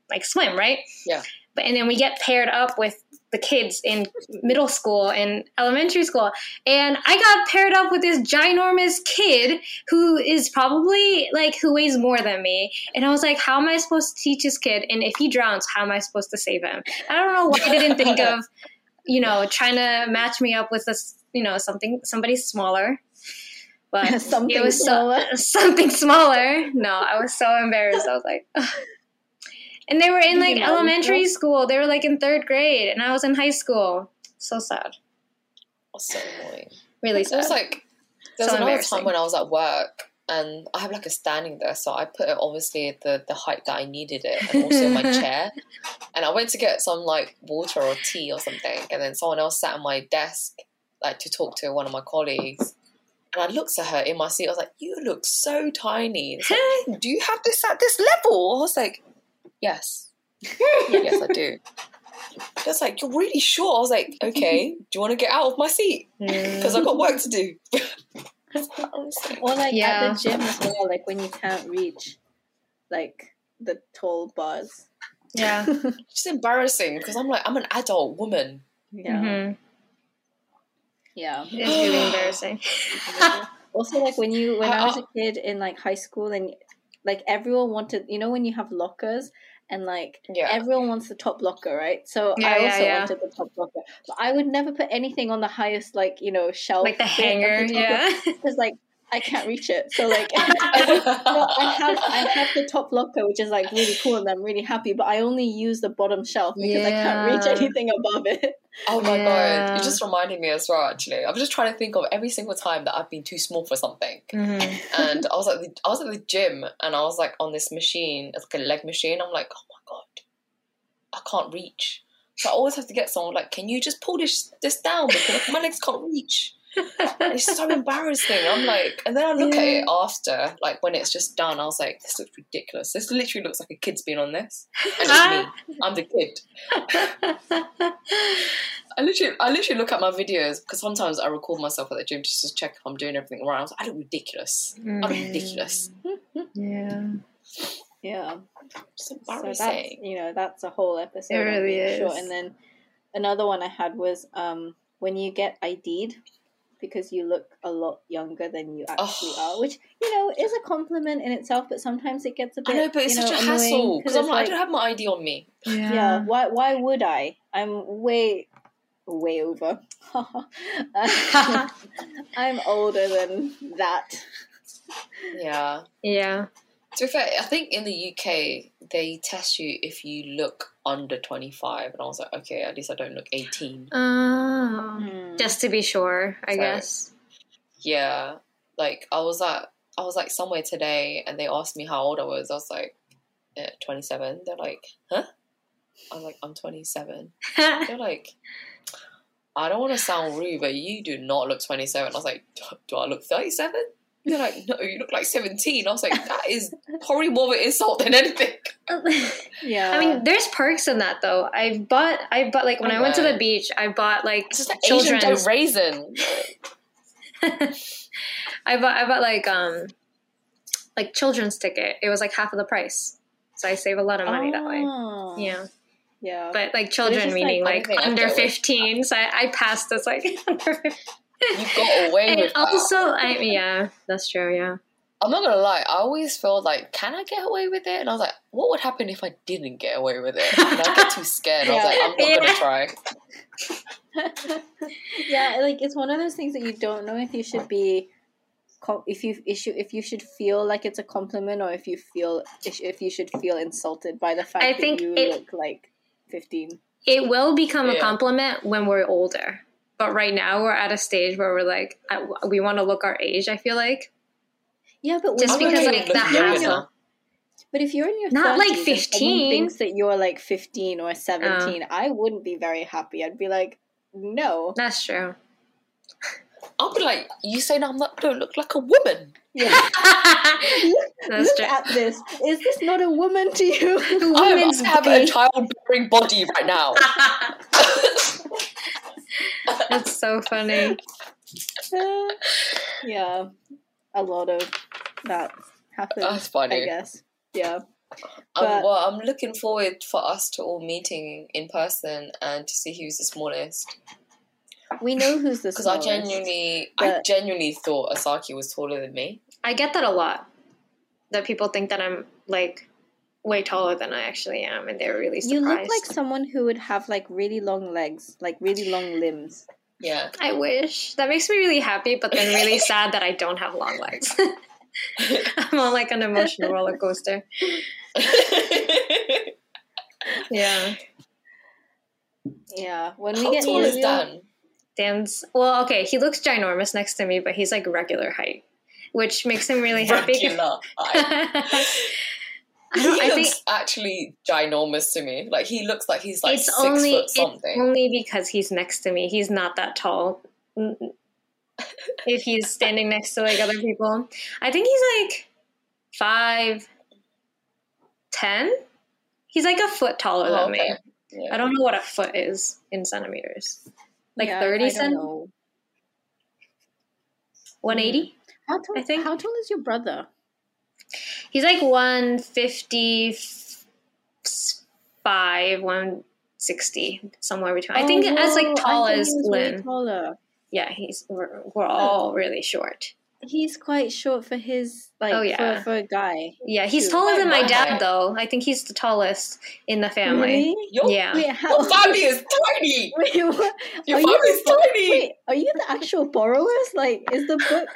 like swim, right? Yeah. But and then we get paired up with the kids in middle school and elementary school. And I got paired up with this ginormous kid who is probably like who weighs more than me. And I was like, how am I supposed to teach this kid? And if he drowns, how am I supposed to save him? I don't know why I didn't think of, you know, trying to match me up with this, you know, something somebody smaller. But Something it was smaller. so something smaller. No, I was so embarrassed. I was like, Ugh. and they were in like elementary school. They were like in third grade, and I was in high school. So sad. So annoying. Really There was like there was So another time when I was at work and I have like a standing desk, so I put it obviously at the the height that I needed it, and also my chair. And I went to get some like water or tea or something, and then someone else sat at my desk like to talk to one of my colleagues. And I looked at her in my seat. I was like, "You look so tiny. Like, do you have this at this level?" I was like, "Yes, yes, I do." Just like you're really short. I was like, "Okay, do you want to get out of my seat?" Because I've got work to do. Honestly. Or like Yeah. at the gym as well, like when you can't reach like the tall bars. yeah. It's embarrassing because I'm like, I'm an adult woman. Yeah. hmm Yeah. It's really embarrassing. also like when you when I was Uh, a kid in like high school and like everyone wanted you know when you have lockers and like Yeah. everyone wants the top locker, right? So Yeah, I also yeah. wanted the top locker. But I would never put anything on the highest like, you know, shelf. Like the hanger, yeah. Because like I can't reach it. So like well, I have I have the top locker, which is like really cool, and I'm really happy. But I only use the bottom shelf because I can't reach anything above it. oh my Yeah. god, you just reminded me as well. Actually, I was just trying to think of every single time that I've been too small for something. Mhm. And I was at the I was at the gym and I was like on this machine, it's like a leg machine. I'm like, oh my god, I can't reach. So I always have to get someone like, can you just pull this this down because my legs can't reach. And it's so embarrassing. I'm like, and then I look at it after, like when it's just done. I was like, this looks ridiculous. This literally looks like a kid's been on this, and it's me. I'm the kid. I literally, I literally look at my videos because sometimes I record myself at the gym just to check if I'm doing everything right. I was like, I look ridiculous. I look ridiculous. Yeah. Yeah. It's So that's you know that's a whole episode. It really being Short. is. And then another one I had was um when you get ID'd because you look a lot younger than you actually Oh. are, which you know is a compliment in itself, but sometimes it gets a bit. I know, but it's you such know, a annoying hassle because I'm it's like, I don't have my ID on me. yeah. Why? Why would I? I'm way, way over. I'm older than that. Yeah. Yeah. To be fair, I think in the UK they test you if you look under 25, and I was like, okay, at least I don't look 18. Oh. Hmm. Just to be sure, I So- guess. Yeah, like I was at, I was like somewhere today, and they asked me how old I was. I was like, eh, 27. They're like, huh? I'm like, I'm 27. They're like, I don't want to sound rude, but you do not look 27. I was like, do I look 37? They're like, no, you look like 17. I was like, that is probably more of an insult than anything. yeah. I mean, there's perks in that though. I bought, I bought like when I went to the beach, I bought like It's just like Asian children's. don't raisin. I bought, I bought like um, like children's ticket. It was like half of the price, so I save a lot of money that way. Oh. Yeah, Yeah. but like children meaning like, like, I don't think I under fifteen. So I, I passed as like under 15. You got away And with that. also, I yeah, that's true. Yeah. I'm not gonna lie, I always felt like, can I get away with it? And I was like, what would happen if I didn't get away with it? And I get too scared. I was like, I'm not Yeah. gonna try. yeah, like it's one of those things that you don't know if you should be, if you you if you should feel like it's a compliment or if you feel if if you should feel insulted by the fact I that think you it- look like fifteen. It will become a compliment when we're older. But right now, we're at a stage where we're like, I, we want to look our age. I feel like, Yeah, but Just because, like, look the hassle. But if you're in your Not, like, 30s and someone 15. thinks that you're like 15 or 17, I wouldn't be very happy. I'd be like, no. That's true. I'll be like, you saying I'm not don't look like a woman? Yeah. That's Look at this. Is this not a woman to you? I Women's have a childbearing body right now. That's so funny. Yeah, a lot of that happens. That's funny. I guess. Yeah. Um, well, I'm looking forward for us to all meeting in person and to see who's the smallest. We know who's the smallest Because I smallest. genuinely, I genuinely thought Asaki was taller than me. I get that a lot. That people think that I'm like way taller than I actually am, and they're really surprised. You look like someone who would have like really long legs, like really long limbs. Yeah. I wish. That makes me really happy, but then really sad that I don't have long legs. I'm on like an emotional roller coaster. Yeah. Yeah. When we How get tall is Ilya- Dan? Dan's well, okay, he looks ginormous next to me, but he's like regular height, which makes him really happy. Regular. I, I he don't- I looks think actually ginormous to me. Like he looks like he's like it's six only foot it's something. only because he's next to me. He's not that tall. Mm, if he's standing next to like other people, I think he's like five ten. He's like a foot taller Oh, than me. Yeah. I don't know what a foot is in centimeters. Like Yeah, thirty I don't cent, know. one eighty. How tall? I think- How tall is your brother? He's like one fifty five, one sixty, somewhere between. I think Oh, as like tall as he was way Lynn. taller. Yeah, he's we're, we're all really short. He's quite short for his like Oh, yeah. for, for a guy. Yeah, he's Dude, taller than my my dad though. I think he's the tallest in the family. Really? Your, Yeah. Wait, how? your family is tiny. Wait, what? Your Are you family's the- tiny. Wait, are you the actual borrowers? Like, is the book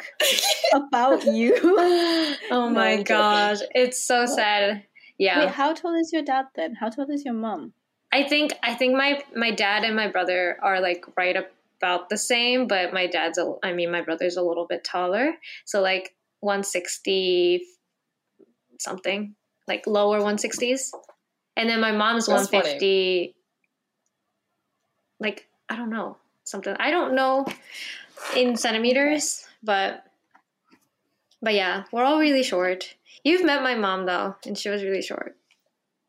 about you? Oh my I'm joking. gosh, it's so sad. Yeah. Wait, how tall is your dad then? How tall is your mom? I think I think my my dad and my brother are like right about the same, but my dad's a I mean my brother's a little bit taller, so like 160 something, like lower 160s, and then my mom's That's 150. Like I don't know something I don't know in centimeters, but but yeah, we're all really short. You've met my mom though, and she was really short,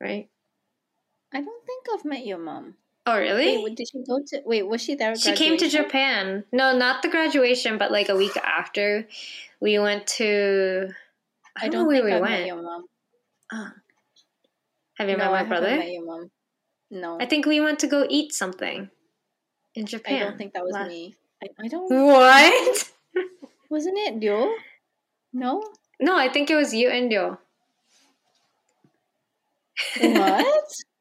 right? I don't think I've met your mom. Oh really? Wait, did she go to? Wait, was she there? She came to? Japan. No, not the graduation, but like a week after, we went to. I I don't, don't know think where we I've went. your mom. Ah. Have you no, met my haven't brother? met your mom. No, I think we went to go eat something in Japan. I don't think that was last- me. I, I don't. What? Wasn't it Leo? No. No, I think it was you and Yo. What?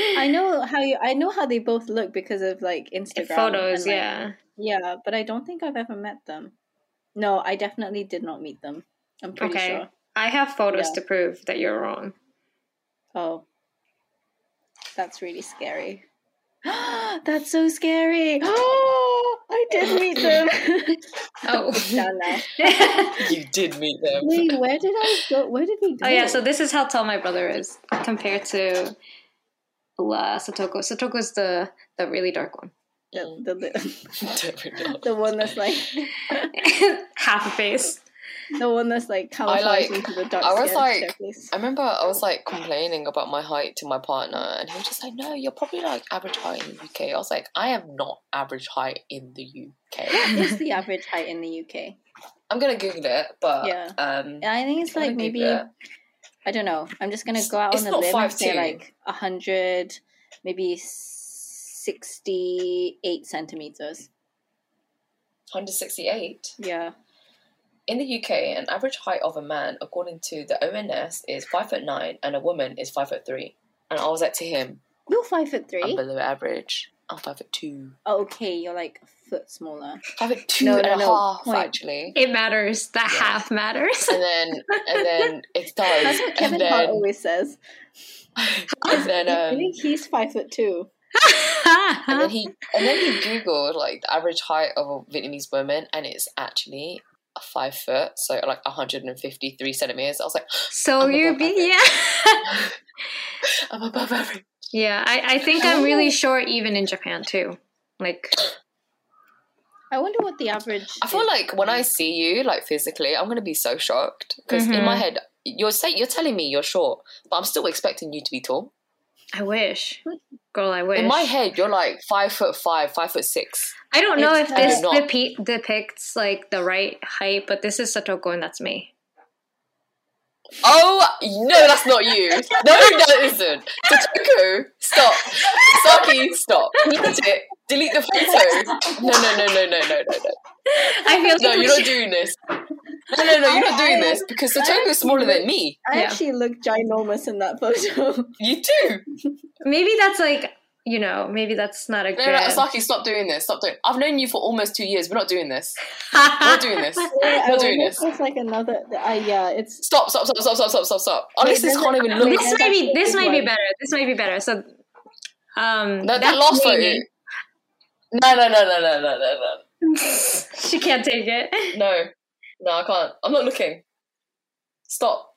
I know how you. I know how they both look because of like Instagram Photos, like, yeah. Yeah, but I don't think I've ever met them. No, I definitely did not meet them. I'm pretty Okay. sure. I have photos Yeah. to prove that you're wrong. Oh. That's really scary. That's so scary. Oh, I did meet them. Oh. Done now. You did meet them. Wait, where did I go? Where did we go? Oh yeah, so this is how tall my brother is compared to La Satoko. Satoko's the the really dark one. the, the, the, the one that's like Half a face. the one that's like camouflaged like- into the dark I was skin like- staircase. I remember I was like complaining about my height to my partner, and he was just like, "No, you're probably like average height in the UK." I was like, "I am not average height in the UK." What is the average height in the UK? I'm gonna Google it, but Yeah. um, I think it's I'm like maybe it. I don't know. I'm just gonna go out it's on a not limb and say like hundred, maybe sixty-eight centimeters. 168. Yeah. In the UK, an average height of a man, according to the ONS, is five foot nine, and a woman is five foot three. And I was like to him, You're five foot "I'm three. below average. I'm five foot two. Oh, okay, you're like a foot smaller. Five foot two No, and no, a no, half, point. actually. It matters. That Yeah. half matters. And then, and then it does. That's what Kevin and Hart then, always says. and then, I um, think he's five foot two. and then he, and then he googled like the average height of a Vietnamese woman, and it's actually five foot, so like 153 centimeters. I was like, So you're above be- yeah. I'm above average. Yeah, I, I think I'm really short even in Japan too. Like I wonder what the average. I feel is. like when I see you, like physically, I'm gonna be so shocked because in my Mhm. head, you're say you're telling me you're short, but I'm still expecting you to be tall. I wish. Girl, I wish. In my head, you're like five foot five, five foot six. I don't know It's if this not. depe- depicts like the right height, but this is Satoko and that's me. Oh no, that's not you. No, that isn't. Totoko, stop. Saki, stop. Delete it. Delete the photo. No, no, no, no, no, no, no, no. I feel like No, you're not doing this. No, no, no, you're not doing this because Satoko's smaller than me. I actually look ginormous in that photo. You do. maybe that's like you know, maybe that's not a No, good. no, no, Saki, stop doing this. Stop doing. I've known you for almost two years. We're not doing this. We're not doing this. Yeah, I Not doing this. It's like another. Uh, yeah, it's Stop, stop, stop, stop, stop, stop, stop, stop. Our Wait, listeners can't even look. this Yeah, might be this a might be better. This might be better. So, um, That, that that's last photo. No, no, no, no, no, no, no, no. she can't take it. No, no, I can't. I'm not looking. Stop.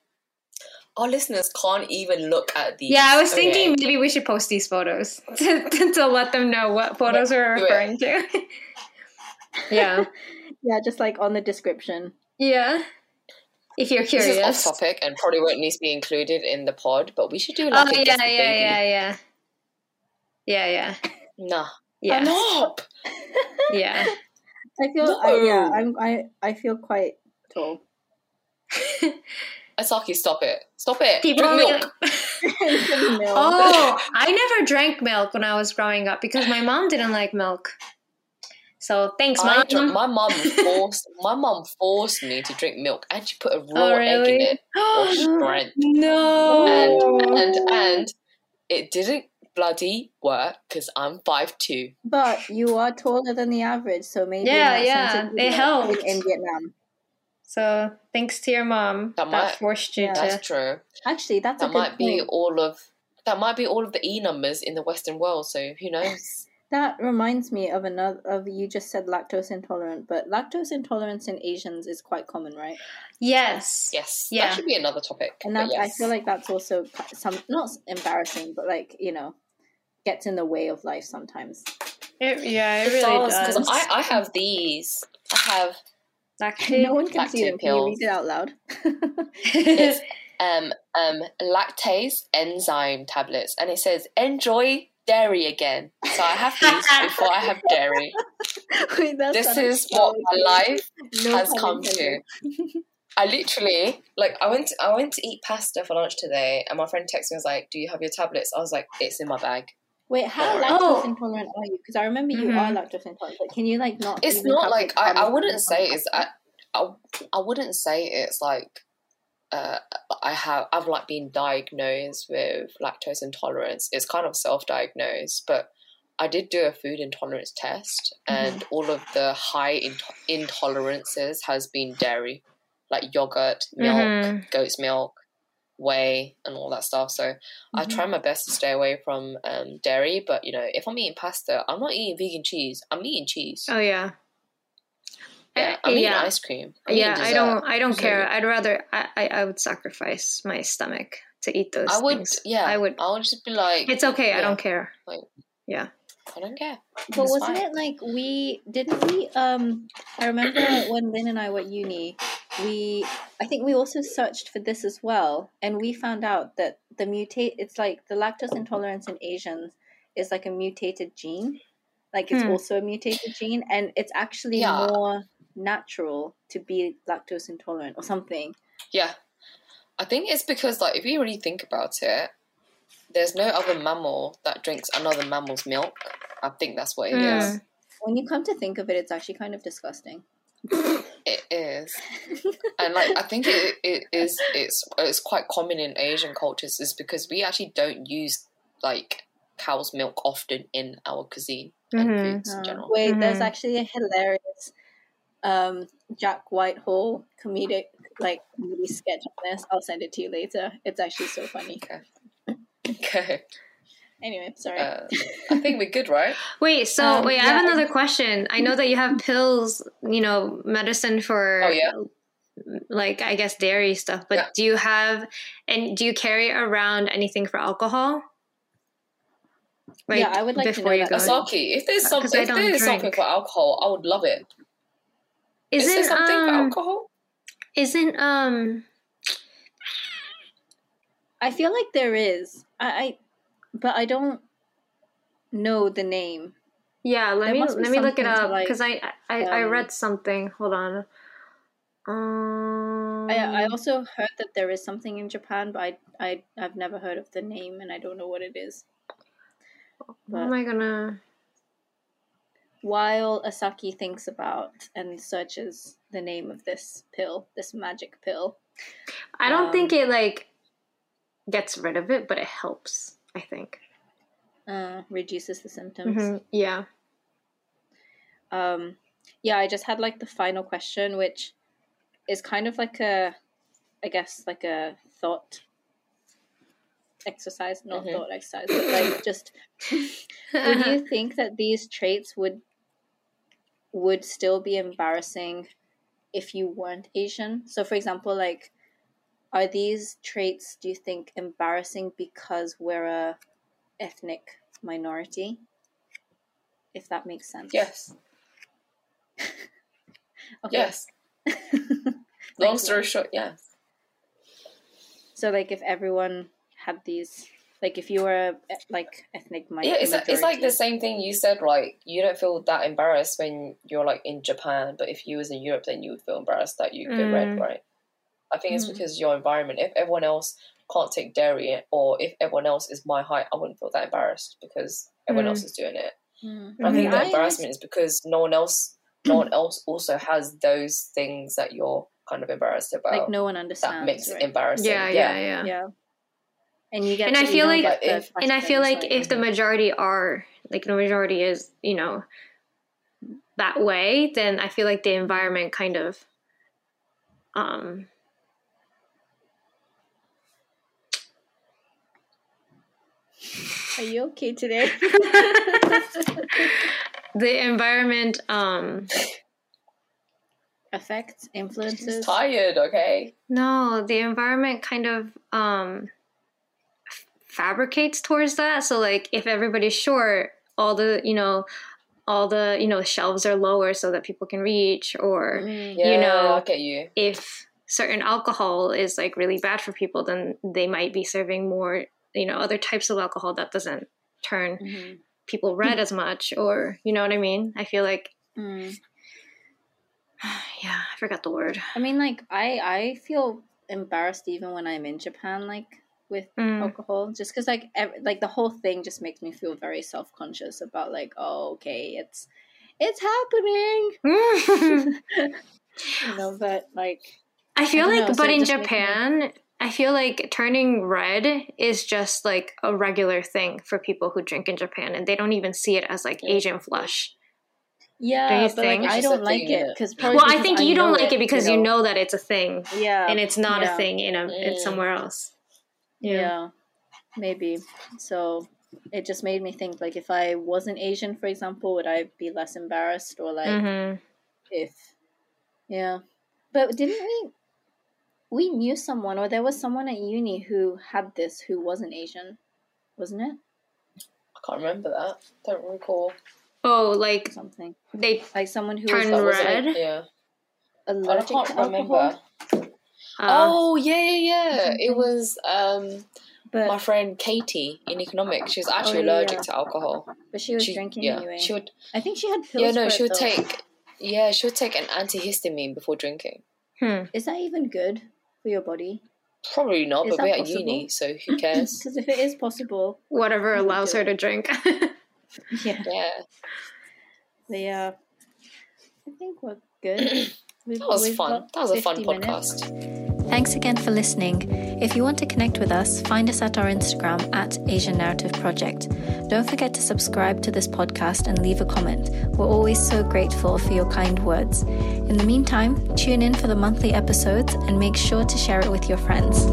Our listeners can't even look at these. Yeah, I was okay? thinking maybe we should post these photos to, to, to let them know what photos we're referring to. yeah, yeah, just like on the description. yeah. If you're curious. This is off topic and probably won't need to be included in the pod, but we should do Oh like a yeah, yeah, the yeah, baby. yeah, yeah, yeah, Nah. yeah, Stop. yeah. I feel. I, yeah, I'm. I. I feel quite tall. Asaki, stop it. Stop it. People Drink only- milk. Oh, I never drank milk when I was growing up because my mom didn't like milk. So thanks, I mom. dr- my mum forced my mum forced me to drink milk and she put a raw Oh, egg in it or strength. no. And and and it didn't bloody work because I'm five two. But you are taller than the average, so maybe Yeah, yeah, it would helped. in, in Vietnam. So thanks to your mom That that, might- forced you Yeah. to. That's true. Actually, that's a That good might be point. all of that might be all of the E numbers in the Western world. So who knows? That reminds me of another. Of you just said lactose intolerant, but lactose intolerance in Asians is quite common, right? Yes. Yes, Yeah. that should be another topic. And but that I feel like that's also some not embarrassing, but like you know, gets in the way of life sometimes. It, yeah, it, it really does does. because I I have these. I have Lactate. no one can see lactate them. Can you read it out loud? it's um um lactase enzyme tablets, and it says enjoy dairy again. So I have these before I have dairy. Wait, This is what my life No has come to. I literally like I went to, I went to eat pasta for lunch today, and my friend texted me was like, "Do you have your tablets?" I was like, "It's in my bag." Wait, how Alright. lactose Oh. intolerant are you? Because I remember you Mhm. are lactose intolerant, but can you like not? It's even not have, like I, I wouldn't say it's I, I I wouldn't say it's like uh, I have I've like been diagnosed with lactose intolerance. It's kind of self-diagnosed, but I did do a food intolerance test, and all of the high in- intolerances has been dairy, like yogurt, milk, Mhm. goat's milk, whey, and all that stuff. So I Mhm. try my best to stay away from um, dairy. But you know, if I'm eating pasta, I'm not eating vegan cheese. I'm eating cheese. Oh yeah. Yeah, Uh, I'm yeah. ice cream. I'm yeah, I don't. I don't So- care. I'd rather. I, I. I would sacrifice my stomach to eat those I would, things. yeah. I would. I would just be like, It's okay. I don't care. Like, yeah. I don't care. But It's wasn't fine. it like we didn't we? Um, I remember when Lynn and I went uni, we I think we also searched for this as well, and we found out that the mutate. It's like the lactose intolerance in Asians is like a mutated gene, like it's Hmm. also a mutated gene, and it's actually Yeah. more natural to be lactose intolerant or something. Yeah, I think it's because like if you really think about it, there's no other mammal that drinks another mammal's milk. I think that's what it is. Mm. When you come to think of it, it's actually kind of disgusting. It is, and like I think it, it is. It's it's quite common in Asian cultures, is because we actually don't use like cow's milk often in our cuisine and Mhm. foods in general. Wait, there's Mhm. actually a hilarious um, Jack Whitehall comedic like comedy sketch on this. I'll send it to you later. It's actually so funny. Okay. Anyway, sorry. Uh, I think we're good, right? Wait, so Um, wait, I have yeah. another question. I know that you have pills, you know, medicine for Oh, yeah. like I guess dairy stuff, but Yeah. do you have and do you carry around anything for alcohol? Like, Yeah, I would like to know you that. go. Asaki, if there's some, 'Cause I if don't there's something for alcohol, I would love it. Is there Isn't something for um alcohol? isn't um I feel like there is. I, I but I don't know the name. yeah, let There me let me look it up because I I, I um, read something. Hold on. Um, I I also heard that there is something in Japan, but I I I've never heard of the name and I don't know what it is. what But am I gonna? while Asaki thinks about and searches the name of this pill, this magic pill, I don't um, think it like gets rid of it, but it helps. I think. uh, reduces the symptoms. Mhm, Yeah. Um, yeah, I just had like the final question, which is kind of like a, I guess, like a thought exercise, not Mhm. thought exercise, but like just would you think that these traits would would still be embarrassing if you weren't Asian? So, for example, like, are these traits do you think embarrassing because we're a ethnic minority? If that makes sense. Yes. Yes. Long story short, yes. So, like, if everyone had these, like, if you were a, like ethnic minority. Yeah, it's, majority, it's like the same thing you said. Like you don't feel that embarrassed when you're like in Japan, but if you was in Europe, then you would feel embarrassed that you get Mm. red, right? I think it's Mm. because your environment. If everyone else can't take dairy, or if everyone else is my height, I wouldn't feel that embarrassed because everyone Mm. else is doing it. Mm. But I think the I- embarrassment is because no one else, no one else also has those things that you're kind of embarrassed about. like no one understands. that makes it embarrassing. yeah, yeah, yeah, Yeah. And you get, And I feel like- get the And I feel questions, like if the majority are like the majority is, you know, that way, then I feel like the environment kind of um are you okay today? the environment um Affects She's influences. tired. Okay. no, the environment kind of um f- fabricates towards that. So like if everybody's short, all the, you know, all the, you know, shelves are lower so that people can reach or Mm. Yeah, know, I get you. if certain alcohol is like really bad for people, then they might be serving more, you know, other types of alcohol that doesn't turn Mhm. people red as much, or you know what I mean? I feel like, Mm. yeah, I forgot the word. I mean, like I I feel embarrassed even when I'm in Japan, like with Mm. alcohol, just because like ev- like the whole thing just makes me feel very self conscious about like oh okay it's it's happening, you know. But like I feel I like, know, but it in just makes me- Japan, I feel like turning red is just like a regular thing for people who drink in Japan, and they don't even see it as like Asian flush. yeah, but like? I It's just a don't like thing, it innit? because Well, I think you don't like it because you know that it's a thing, yeah, and it's not yeah. a thing in a it's Mm. somewhere else. Yeah. maybe. So it just made me think like if I wasn't Asian, for example, would I be less embarrassed or like hmm if yeah. But didn't we we knew someone or there was someone at uni who had this who wasn't Asian, wasn't it? I can't remember that. Don't recall. Oh, like Something. they Like someone who Turn was That wasn't red? it. Yeah. I allergic can't to remember. alcohol. uh, oh yeah, yeah, yeah. Something. It was um But my friend Katie in economics. She was actually Oh, yeah, allergic yeah. to alcohol. but she was She- drinking yeah, anyway. She would. I think she had pills. Yeah, no, for she it, would though. take. Yeah, she would take an antihistamine before drinking. hmm. Is that even good for your body? Probably not, Is but we're that at uni, so who cares? Because if it is possible, whatever allows her it. to drink. yeah. yeah, But yeah, I think we're good. We've, that was fun. That was a fun 50 minutes. Thanks again for listening. If you want to connect with us, find us at our Instagram at Asian Narrative Project. Don't forget to subscribe to this podcast and leave a comment. We're always so grateful for your kind words. In the meantime, tune in for the monthly episodes and make sure to share it with your friends.